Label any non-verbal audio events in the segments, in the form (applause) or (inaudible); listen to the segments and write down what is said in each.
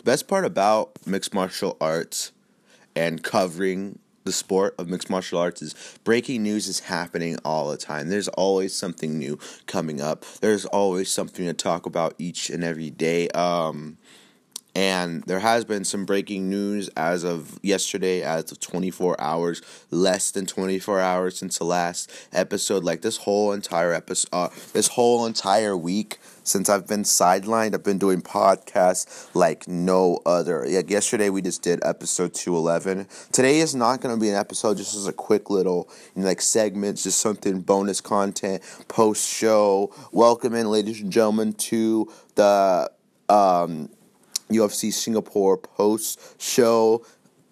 the best part about mixed martial arts and covering the sport of mixed martial arts is breaking news is happening all the time. There's always something new coming up. There's always something to talk about each and every day. Um, and there has been some breaking news as of yesterday, as of 24 hours, less than 24 hours since the last episode. Like this whole entire episode, uh, this whole entire week since I've been sidelined, I've been doing podcasts like no other. Like yesterday, we just did episode 211. Today is not going to be an episode, just as a quick little, you know, like segments, just something bonus content, post show. Welcome in, ladies and gentlemen, to the. Um, UFC Singapore post show.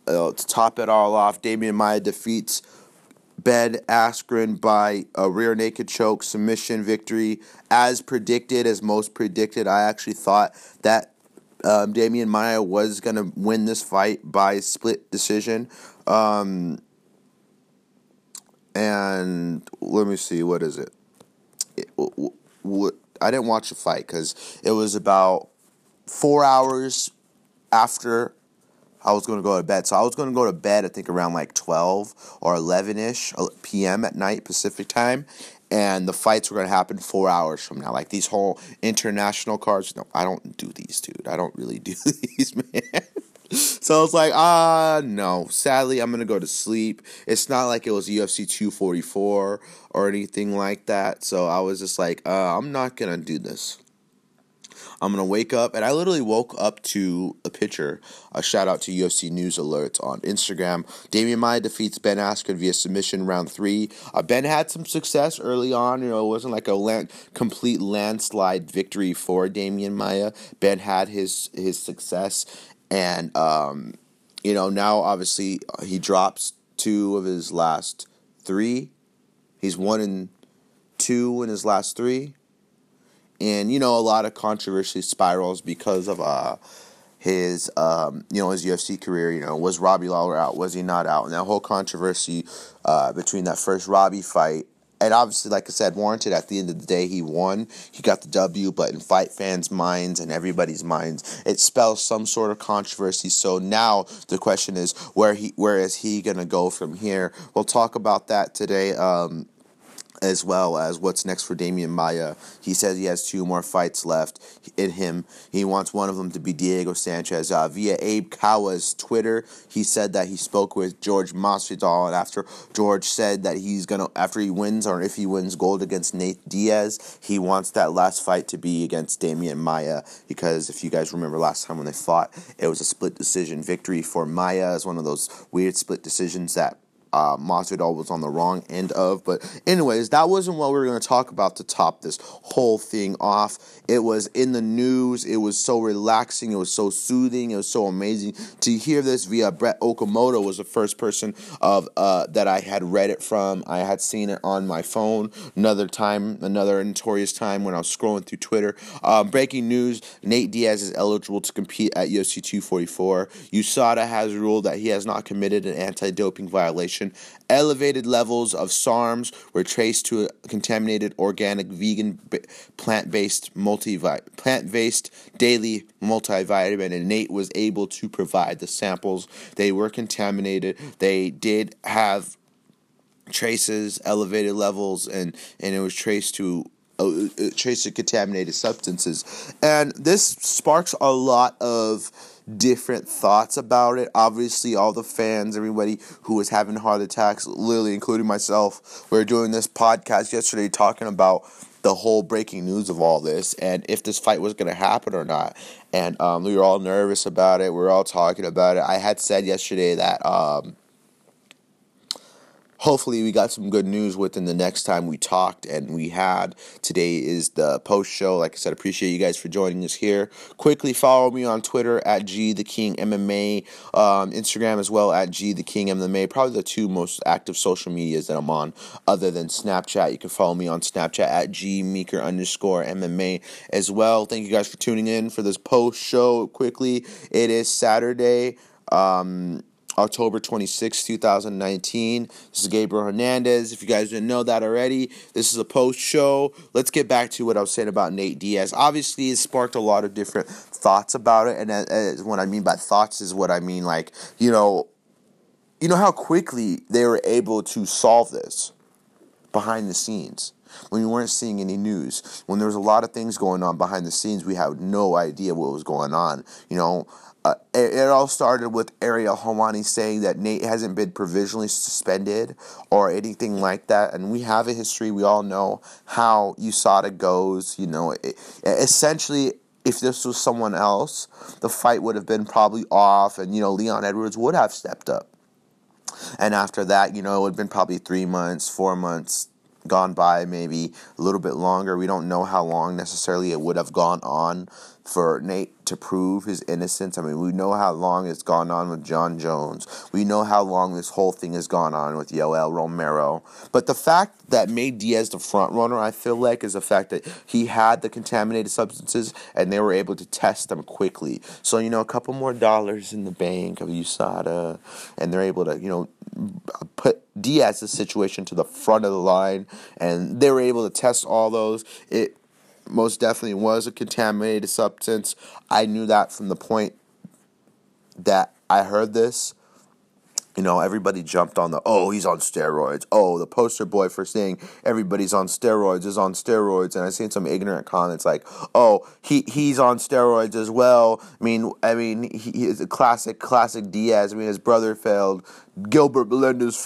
Uh, to top it all off, Demian Maia defeats Ben Askren by a rear naked choke submission victory. As predicted, as most predicted, I actually thought that um, Demian Maia was going to win this fight by split decision. Um, and let me see, what is it? it w- w- I didn't watch the fight because it was about four hours after I was going to go to bed. So I was going to go to bed, I think around like 12 or 11 ish uh, p.m. at night, Pacific time. And the fights were going to happen four hours from now. Like these whole international cards. No, I don't do these, dude. I don't really (laughs) do these, man. so I was like, ah, no. Sadly, I'm going to go to sleep. It's not like it was UFC 244 or anything like that. So I was just like, uh, I'm not going to do this. I'm gonna wake up, and I literally woke up to a picture. A shout out to UFC News Alerts on Instagram. Demian Maia defeats Ben Askren via submission round three. Uh, ben had some success early on. You know, it wasn't like a land, complete landslide victory for Demian Maia. Ben had his his success, and um, you know now obviously uh, he drops two of his last three. He's one in two in his last three and you know a lot of controversy spirals because of uh his um you know his UFC career you know was Robbie Lawler out was he not out? And that whole controversy uh between that first Robbie fight and obviously like I said warranted at the end of the day he won. He got the W but in fight fans minds and everybody's minds it spells some sort of controversy. So now the question is where he where is he going to go from here? We'll talk about that today. Um as well as what's next for Demian Maia. He says he has two more fights left in him. He wants one of them to be Diego Sanchez. Uh, via Abe Kawa's Twitter, he said that he spoke with George Masvidal, and after George said that he's gonna, after he wins or if he wins gold against Nate Diaz, he wants that last fight to be against Demian Maia because if you guys remember last time when they fought, it was a split decision victory for Maia. It's one of those weird split decisions that uh, Masvidal was on the wrong end of. But anyways, that wasn't what we were going to talk about to top this whole thing off. It was in the news. It was so relaxing. It was so soothing. It was so amazing to hear this via Brett Okamoto was the first person of uh, that I had read it from. I had seen it on my phone. Another time, another notorious time when I was scrolling through Twitter. Um, breaking news: Nate Diaz is eligible to compete at UFC 244. USADA has ruled that he has not committed an anti-doping violation Elevated levels of SARMs were traced to contaminated organic vegan plant-based plant-based daily multivitamin and Nate was able to provide the samples. They were contaminated. They did have traces, elevated levels, and and it was traced to uh, uh traced to contaminated substances, and this sparks a lot of different thoughts about it. Obviously, all the fans, everybody who was having heart attacks, literally including myself, we were doing this podcast yesterday talking about the whole breaking news of all this and if this fight was going to happen or not. And um, we were all nervous about it. We were all talking about it. I had said yesterday that. Um, hopefully we got some good news within the next time we talked and we had. Today is the post show. Like i said appreciate you guys for joining us here. Quickly follow me on twitter at g the king mma um, instagram as well at g the king mma probably the two most active social medias that i'm on other than snapchat. You can follow me on snapchat at g meeker underscore mma as well. Thank you guys for tuning in for this post show. Quickly it is saturday um, October 26, 2019. This is Gabriel Hernandez. If you guys didn't know that already, this is a post show. Let's get back to what I was saying about Nate Diaz. Obviously, it sparked a lot of different thoughts about it. And uh, what I mean by thoughts is what I mean, like, you know, you know how quickly they were able to solve this behind the scenes when we weren't seeing any news when there was a lot of things going on behind the scenes we had no idea what was going on you know uh, it, all started with Ariel Helwani saying that Nate hasn't been provisionally suspended or anything like that. And we have a history. We all know how USADA goes. You know, it, essentially, if this was someone else, the fight would have been probably off, and, you know, Leon Edwards would have stepped up. And after that, you know, it would have been probably three months, four months, gone by, maybe a little bit longer. We don't know how long necessarily it would have gone on for Nate to prove his innocence. I mean, we know how long it's gone on with Jon Jones. We know how long this whole thing has gone on with Yoel Romero. But the fact that made Diaz the front runner, I feel like, is the fact that he had the contaminated substances and they were able to test them quickly. So, you know, a couple more dollars in the bank of USADA, and they're able to, you know, put Diaz's situation to the front of the line, and they were able to test all those. It most definitely was a contaminated substance. I knew that from the point that I heard this you know, everybody jumped on the, oh, he's on steroids. Oh, the poster boy for saying everybody's on steroids is on steroids. And I seen some ignorant comments like, oh, he, he's on steroids as well. I mean, I mean, he, he is a classic, classic Diaz. I mean, his brother failed. Gilbert Melendez.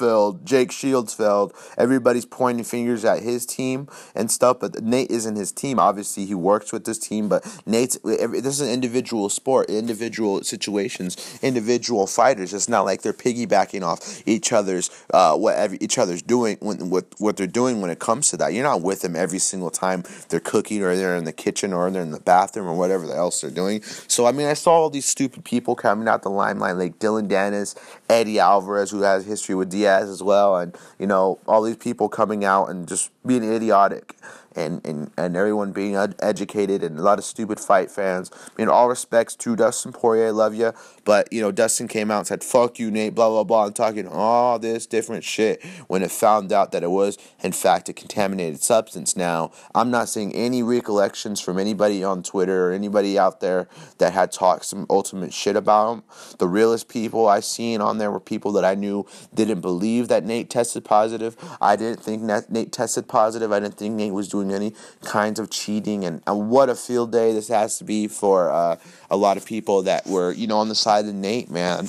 Jake Shieldsfeld. Everybody's pointing fingers at his team and stuff, but Nate isn't his team. Obviously, he works with this team, but Nate's, this is an individual sport, individual situations, individual fighters. It's not like they're piggybacking off each other's uh, what every, each other's doing when what what they're doing when it comes to that. You're not with them every single time they're cooking or they're in the kitchen or they're in the bathroom or whatever else they're doing. So I mean, I saw all these stupid people coming out the limelight, like Dillon Danis, Eddie Alvarez, who has history with Diaz as well, and you know all these people coming out and just being idiotic and, and, and everyone being ed- educated and a lot of stupid fight fans. In all respects to Dustin Poirier, love you. But, you know, Dustin came out and said, fuck you, Nate, blah, blah, blah, and talking all this different shit when it found out that it was, in fact, a contaminated substance. Now, I'm not seeing any recollections from anybody on Twitter or anybody out there that had talked some ultimate shit about him. The realest people I seen on there were people that I knew didn't believe that Nate tested positive. I didn't think Nate tested positive. I didn't think Nate was doing doing any kinds of cheating. And, and what a field day this has to be for uh, a lot of people that were, you know, on the side of Nate, man.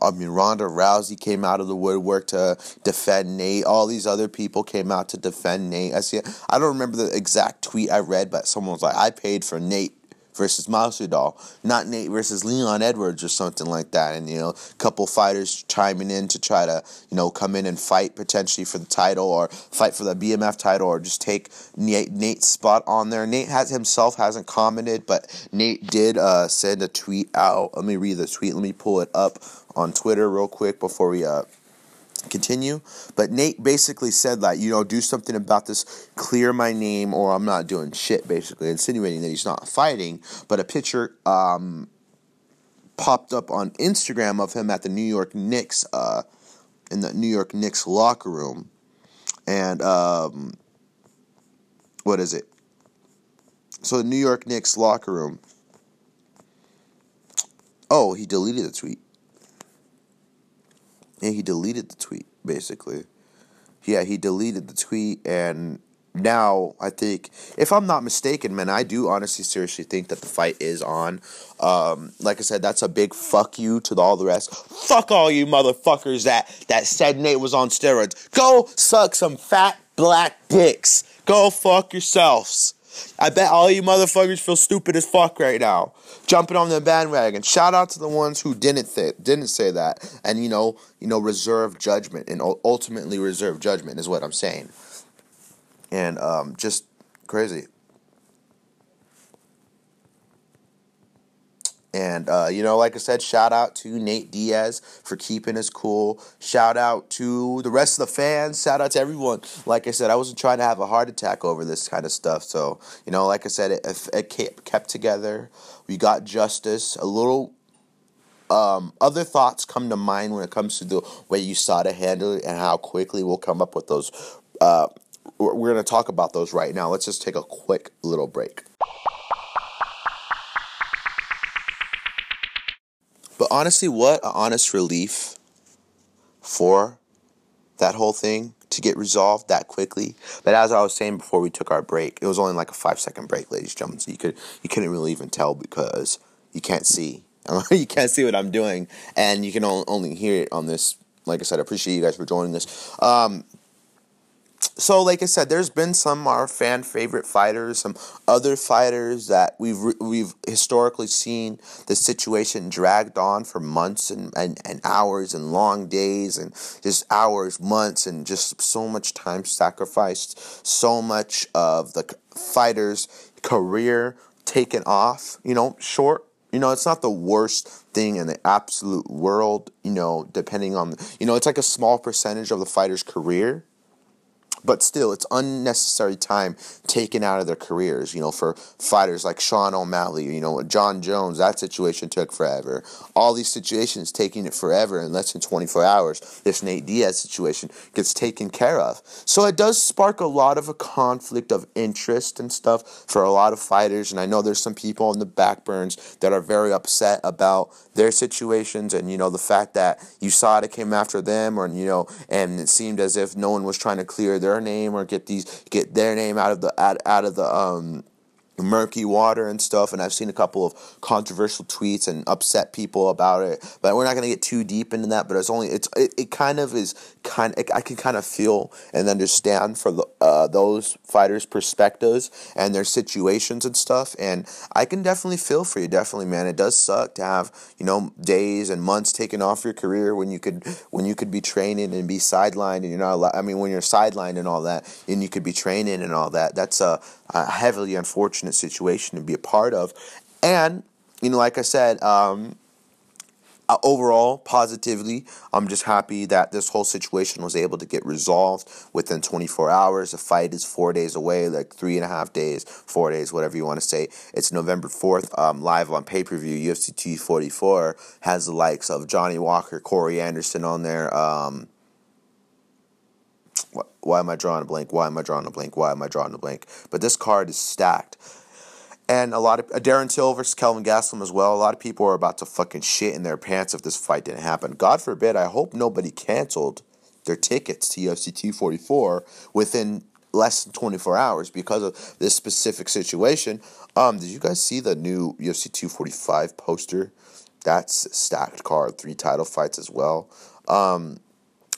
I mean, Ronda Rousey came out of the woodwork to defend Nate. All these other people came out to defend Nate. I see. I don't remember the exact tweet I read, but someone was like, "I paid for Nate versus Masvidal, not Nate versus Leon Edwards or something like that. And you know, a couple fighters chiming in to try to you know come in and fight potentially for the title or fight for the BMF title or just take Nate, Nate's spot on there. Nate has himself hasn't commented, but Nate did uh, send a tweet out. Let me read the tweet. Let me pull it up on Twitter real quick before we uh, continue. But Nate basically said that, you know, do something about this, clear my name, or I'm not doing shit, basically, insinuating that he's not fighting. But a picture um, popped up on Instagram of him at the New York Knicks, uh, in the New York Knicks locker room. And um, what is it? So the New York Knicks locker room. Oh, he deleted the tweet. Yeah, he deleted the tweet, basically. Yeah, he deleted the tweet, and now I think, if I'm not mistaken, man, I do honestly, seriously think that the fight is on. Um, like I said, that's a big fuck you to all the rest. Fuck all you motherfuckers that that said Nate was on steroids. Go suck some fat black dicks. Go fuck yourselves. I bet all you motherfuckers feel stupid as fuck right now, jumping on the bandwagon. Shout out to the ones who didn't th- didn't say that, and you know, you know, reserve judgment and ultimately reserve judgment is what I'm saying. And um, just crazy. And, uh, you know, like I said, shout out to Nate Diaz for keeping us cool. Shout out to the rest of the fans. Shout out to everyone. Like I said, I wasn't trying to have a heart attack over this kind of stuff. So, you know, like I said, it, it kept together. We got justice. A little um, other thoughts come to mind when it comes to the way USADA handle it and how quickly we'll come up with those. Uh, we're going to talk about those right now. Let's just take a quick little break. But honestly, what an honest relief for that whole thing to get resolved that quickly. But as I was saying before we took our break, it was only like a five second break, ladies and gentlemen. So you could you couldn't really even tell because you can't see. (laughs) you can't see what I'm doing, and you can only hear it on this. Like I said, I appreciate you guys for joining this. Um, so like I said, there's been some our fan favorite fighters, some other fighters that we've we've historically seen the situation dragged on for months and, and, and hours and long days and just hours, months and just so much time sacrificed, so much of the fighter's career taken off, you know, short you know, it's not the worst thing in the absolute world, you know, depending on, you know, it's like a small percentage of the fighter's career but still, it's unnecessary time taken out of their careers. You know, for fighters like Sean O'Malley, you know, Jon Jones, that situation took forever. All these situations taking it forever in less than 24 hours. This Nate Diaz situation gets taken care of. So it does spark a lot of a conflict of interest and stuff for a lot of fighters. And I know there's some people in the backburns that are very upset about their situations and, you know, the fact that USADA came after them or, you know, and it seemed as if no one was trying to clear their name or get these get their name out of the out, out of the um murky water and stuff and i've seen a couple of controversial tweets and upset people about it but we're not going to get too deep into that but it's only it's it, it kind of is kind of, i can kind of feel and understand for the, uh, those fighters perspectives and their situations and stuff and i can definitely feel for you definitely man. It does suck to have you know days and months taken off your career when you could when you could be training and be sidelined and you're not allowed, i mean when you're sidelined and all that and you could be training and all that. That's a, a heavily unfortunate unfortunate situation to be a part of. And, you know, like I said, um, uh, overall, positively, I'm just happy that this whole situation was able to get resolved within 24 hours. The fight is four days away, like three and a half days, four days, whatever you want to say. It's November 4th, um, live on pay per view. UFC 244 has the likes of Johnny Walker, Corey Anderson on there. Um, why am I drawing a blank? Why am I drawing a blank? Why am I drawing a blank? But this card is stacked. And a lot of uh, Darren Till versus Kelvin Gastelum as well. A lot of people are about to fucking shit in their pants if this fight didn't happen. God forbid. I hope nobody canceled their tickets to UFC 244 within less than 24 hours because of this specific situation. Um, did you guys see the new UFC 245 poster? That's stacked card, three title fights as well. Um,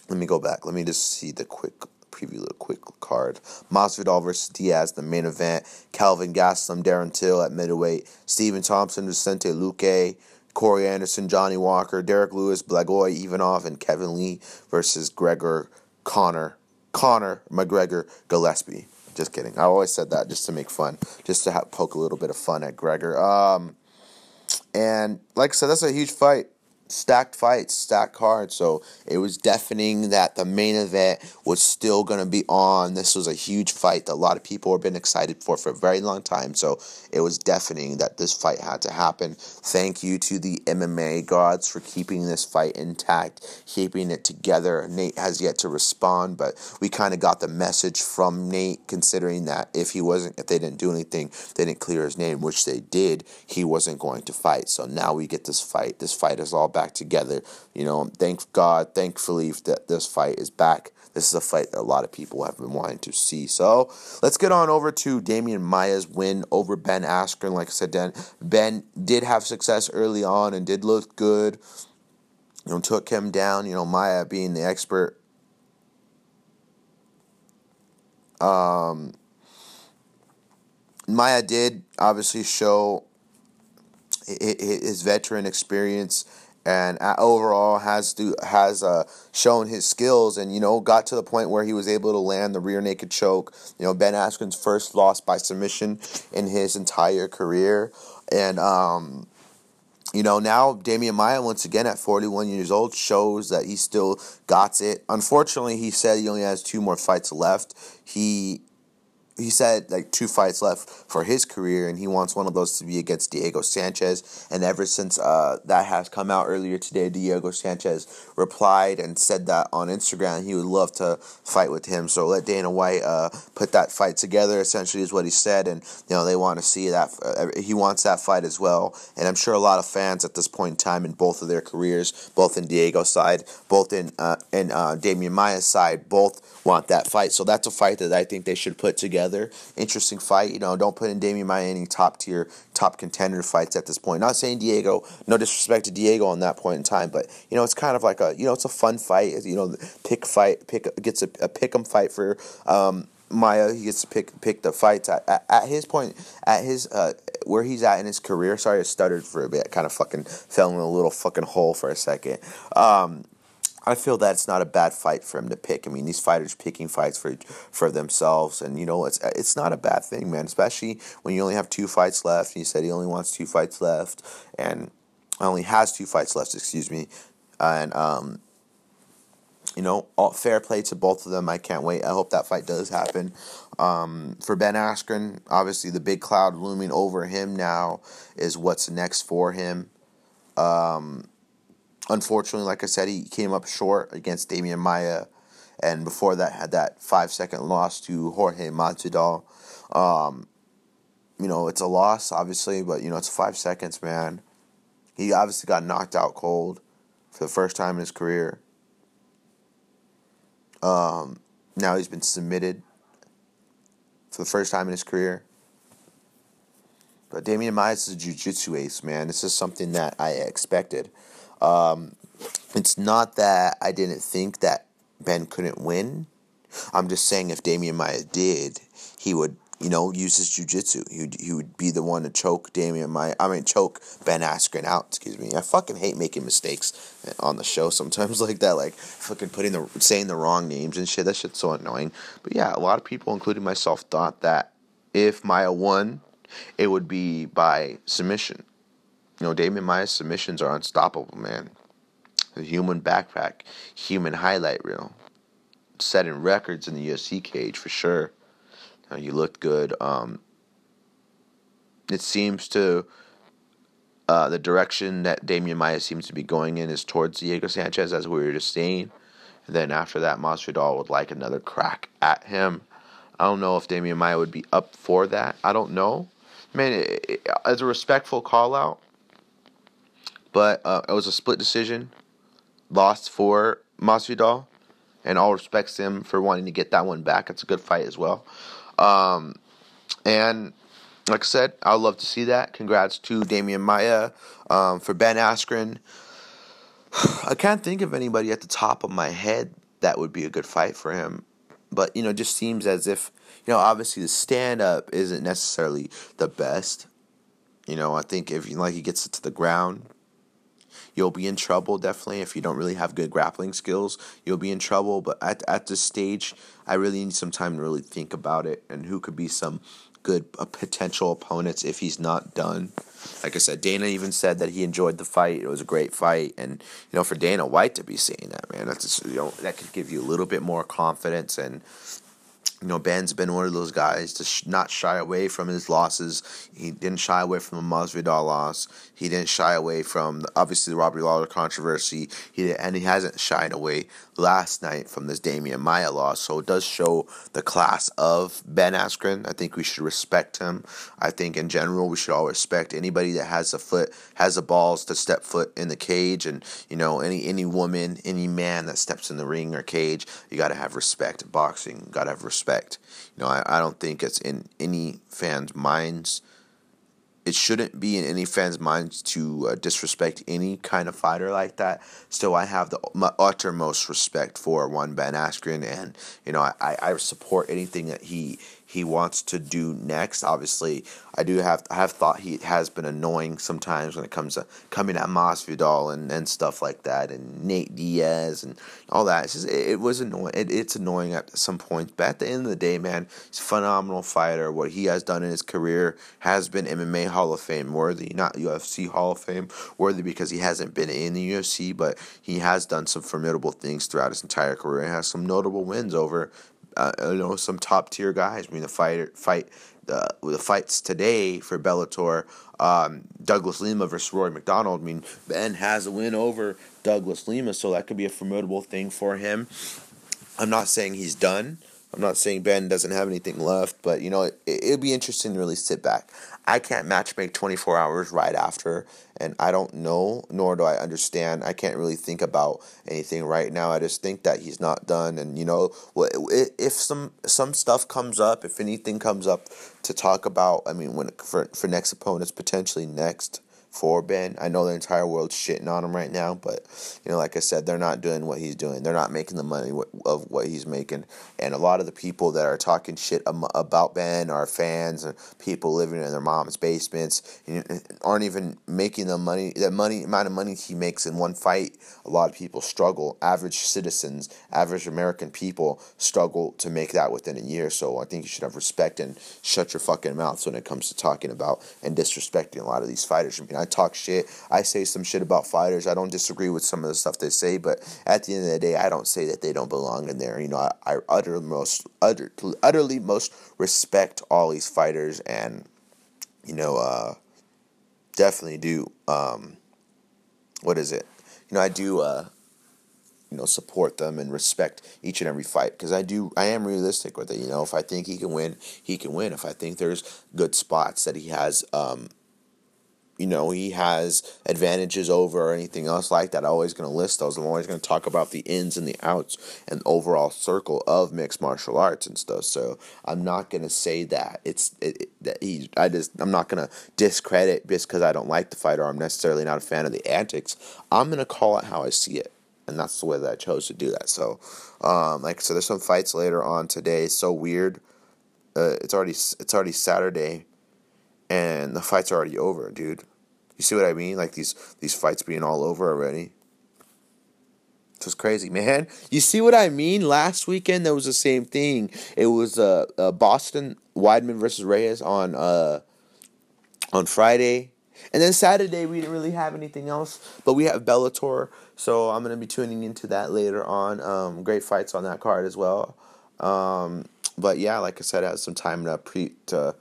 let me go back. Let me just see the quick preview a quick card. Masvidal versus Diaz, the main event. Calvin Gastelum, Darren Till at middleweight. Stephen Thompson, Vicente Luque. Corey Anderson, Johnny Walker, Derrick Lewis, Blagoy Ivanov, and Kevin Lee versus Gregor Connor. Conor McGregor Gillespie. Just kidding. I always said that just to make fun, just to have, poke a little bit of fun at Gregor. Um, and like I said, that's a huge fight stacked fights, stacked cards. So it was deafening that the main event was still going to be on. This was a huge fight that a lot of people have been excited for for a very long time. So it was deafening that this fight had to happen. Thank you to the MMA gods for keeping this fight intact, keeping it together. Nate has yet to respond, but we kind of got the message from Nate considering that if he wasn't, if they didn't do anything, they didn't clear his name, which they did, he wasn't going to fight. So now we get this fight. This fight is all back together. You know, thank God, thankfully, that this fight is back. This is a fight that a lot of people have been wanting to see. So let's get on over to Demian Maia's win over Ben Askren. Like I said, Dan, Ben did have success early on and did look good. You know, took him down. You know, Maia being the expert. Um, Maia did obviously show his veteran experience and overall has to, has uh, shown his skills and you know got to the point where he was able to land the rear naked choke. You know Ben Askren's first loss by submission in his entire career, and um, you know now Demian Maia once again at 41 years old shows that he still got it. Unfortunately, he said he only has two more fights left. He he said like two fights left for his career, and he wants one of those to be against Diego Sanchez. And ever since uh, that has come out earlier today, Diego Sanchez replied and said that on Instagram he would love to fight with him. So let Dana White uh, put that fight together. Essentially, is what he said, and you know they want to see that. Uh, he wants that fight as well, and I'm sure a lot of fans at this point in time in both of their careers, both in Diego's side, both in uh, in uh, Demian Maia's side, both want that fight. So that's a fight that I think they should put together. Interesting fight. You know, don't put in Demian Maia any top tier, top contender fights at this point. Not saying Diego, no disrespect to Diego on that point in time, but you know, it's kind of like a you know, it's a fun fight. You know, pick fight, pick gets a, a pick 'em fight for. Um, Maia, he gets to pick pick the fights at, at, at his point, at his uh, where he's at in his career. Sorry, I stuttered for a bit. Kind of fucking fell in a little fucking hole for a second. Um, I feel that's not a bad fight for him to pick. I mean, these fighters picking fights for for themselves, and you know, it's it's not a bad thing, man. Especially when you only have two fights left. He said he only wants two fights left, and only has two fights left. Excuse me, and um, you know, all, fair play to both of them. I can't wait. I hope that fight does happen. Um, for Ben Askren, obviously the big cloud looming over him now is what's next for him. Um, unfortunately, like I said, he came up short against Demian Maia, and before that had that five second loss to Jorge Masvidal. Um, you know, it's a loss, obviously, but you know it's five seconds, man. He obviously got knocked out cold for the first time in his career. Um, now he's been submitted for the first time in his career. But Demian Maia is a jiu-jitsu ace, man. This is something that I expected. Um, it's not that I didn't think that Ben couldn't win. I'm just saying if Demian Maia did, he would, you know, use his jujitsu. He would, he would be the one to choke Demian Maia. I mean, choke Ben Askren out. Excuse me. I fucking hate making mistakes on the show sometimes (laughs) like that, like fucking putting the saying the wrong names and shit. That shit's so annoying. But yeah, a lot of people, including myself, thought that if Maia won, it would be by submission. You know, Demian Maia's submissions are unstoppable, man. The human backpack, human highlight reel, setting records in the UFC cage for sure. Now, you looked good. Um, it seems to uh, the direction that Demian Maia seems to be going in is towards Diego Sanchez, as we were just seeing. And then after that, Masvidal would like another crack at him. I don't know if Demian Maia would be up for that. I don't know. Man, it, it, as a respectful call out, but uh, it was a split decision, lost for Masvidal, and all respects him for wanting to get that one back. It's a good fight as well. Um, and like I said, I'd love to see that. Congrats to Demian Maia um, for Ben Askren. (sighs) I can't think of anybody at the top of my head that would be a good fight for him. But, you know, just seems as if, you know, obviously the stand up isn't necessarily the best. You know, I think if like he gets it to the ground, you'll be in trouble definitely. If you don't really have good grappling skills you'll be in trouble. But at, at this stage i really need some time to really think about it and who could be some good uh, potential opponents if he's not done. Like i said dana even said that he enjoyed the fight. It was a great fight. And you know for dana white to be saying that man that's just, you know that could give you a little bit more confidence and you know, Ben's been one of those guys to sh- not shy away from his losses. He didn't shy away from the Masvidal loss. He didn't shy away from the, obviously the Robbie Lawler controversy. He and he hasn't shied away last night from this Demian Maia loss. So it does show the class of Ben Askren. I think we should respect him. I think in general we should all respect anybody that has a foot, has the balls to step foot in the cage, and you know any any woman, any man that steps in the ring or cage, you got to have respect. Boxing, got to have respect respect. You know, I, I don't think it's in any fan's minds. It shouldn't be in any fan's minds to uh, disrespect any kind of fighter like that. So I have the uttermost respect for one Ben Askren, and you know I, I support anything that he he wants to do next. Obviously, I do have I have thought he has been annoying sometimes when it comes to coming at Masvidal and, and stuff like that, and Nate Diaz and all that. Just, it, was annoying. It, it's annoying at some points, but at the end of the day, man, he's a phenomenal fighter. What he has done in his career has been MMA Hall of Fame worthy, not UFC Hall of Fame worthy because he hasn't been in the UFC, but he has done some formidable things throughout his entire career. He has some notable wins over uh, you know some top tier guys. I mean the fighter fight the the fights today for Bellator, um, Douglas Lima versus Rory MacDonald. I mean Ben has a win over Douglas Lima, so that could be a formidable thing for him. I'm not saying he's done. I'm not saying Ben doesn't have anything left, but you know it, it'd be interesting to really sit back. I can't match make 24 hours right after, and I don't know, nor do I understand. I can't really think about anything right now. I just think that he's not done, and you know, if some some stuff comes up, if anything comes up to talk about, I mean, when for for next opponents potentially next for Ben. I know the entire world's shitting on him right now, but you know, like I said, they're not doing what he's doing. They're not making the money of what he's making, and a lot of the people that are talking shit about Ben are fans and people living in their mom's basements aren't even making the money. The money amount of money he makes in one fight. A lot of people struggle. Average citizens, average American people struggle to make that within a year. So I think you should have respect and shut your fucking mouths when it comes to talking about and disrespecting a lot of these fighters. I mean, talk shit. I say some shit about fighters. I don't disagree with some of the stuff they say, but at the end of the day, I don't say that they don't belong in there. You know, I, I utter most utter, utterly most respect all these fighters, and you know, uh, definitely do. Um, what is it? You know, I do. Uh, you know, support them and respect each and every fight because I do. I am realistic with it. You know, if I think he can win, he can win. If I think there's good spots that he has. Um, you know, he has advantages over or anything else like that. I'm always going to list those. I'm always going to talk about the ins and the outs and overall circle of mixed martial arts and stuff. So I'm not going to say that it's it, it, that he. I just I'm not going to discredit just because I don't like the fighter. I'm necessarily not a fan of the antics. I'm going to call it how I see it. And that's the way that I chose to do that. So, um, like so, there's some fights later on today. So weird. Uh, it's already it's already Saturday and the fight's are already over, dude. You see what I mean? Like these these fights being all over already. It's just crazy, man. You see what I mean? Last weekend there was the same thing. It was uh, uh Boston Weidman versus Reyes on uh on Friday. And then Saturday we didn't really have anything else, but we have Bellator, so I'm gonna be tuning into that later on. Um, great fights on that card as well. Um, but yeah, like I said, I have some time to pre to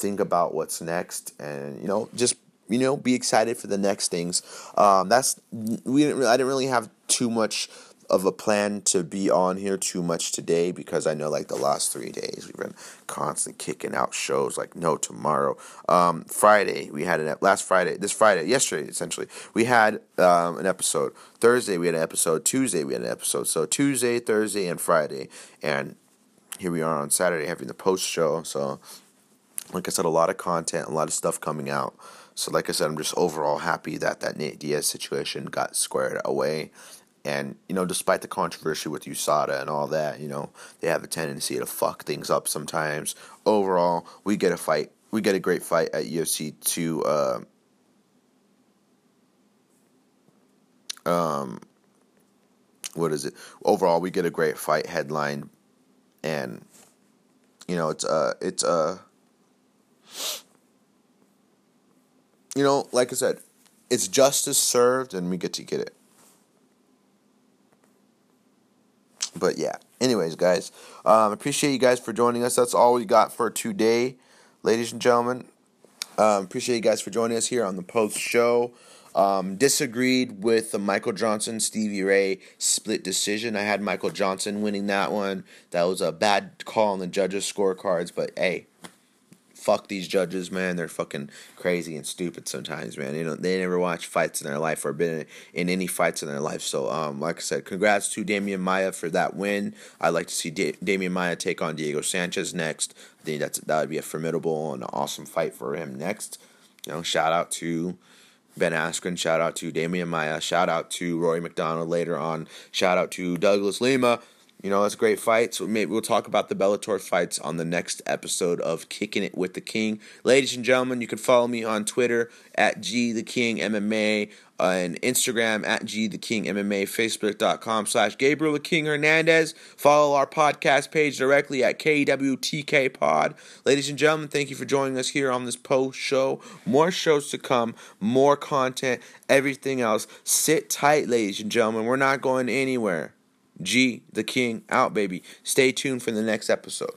think about what's next, and you know, just you know, be excited for the next things. Um, that's we didn't. Really, I didn't really have too much of a plan to be on here too much today because I know like the last three days we've been constantly kicking out shows like no tomorrow. Um, Friday we had an last Friday this Friday yesterday essentially we had um, an episode. Thursday we had an episode. Tuesday we had an episode. So Tuesday, Thursday, and Friday, and here we are on Saturday having the post show. So like I said, a lot of content, a lot of stuff coming out. So, like I said, I'm just overall happy that that Nate Diaz situation got squared away. And, you know, despite the controversy with USADA and all that, you know, they have a tendency to fuck things up sometimes. Overall, we get a fight. We get a great fight at UFC 2. Uh, um, what is it? Overall, we get a great fight headline. And, you know, it's, uh, it's, uh, you know, like I said, it's justice served and we get to get it. But yeah, anyways, guys, um, appreciate you guys for joining us. That's all we got for today, ladies and gentlemen. Um, appreciate you guys for joining us here on the post show. Um, disagreed with the Michael Johnson Stevie Ray split decision. I had Michael Johnson winning that one. That was a bad call on the judges' scorecards, but hey, fuck these judges, man. They're fucking crazy and stupid sometimes, man. You know, they never watch fights in their life or been in any fights in their life. So, um, like I said, congrats to Demian Maia for that win. I'd like to see da- Demian Maia take on Diego Sanchez next. I think that's that would be a formidable and awesome fight for him next. You know, shout out to Ben Askren. Shout out to Demian Maia. Shout out to Rory MacDonald later on. Shout out to Douglas Lima. You know, that's a great fight. So maybe we'll talk about the Bellator fights on the next episode of Kicking It with the King. Ladies and gentlemen, you can follow me on Twitter at G the King MMA uh, and Instagram at G the King MMA, Facebook.com slash Gabriel the King Hernandez. Follow our podcast page directly at KWTK Pod. Ladies and gentlemen, thank you for joining us here on this post show. More shows to come, more content, everything else. Sit tight, ladies and gentlemen. We're not going anywhere. G the King out, baby. Stay tuned for the next episode.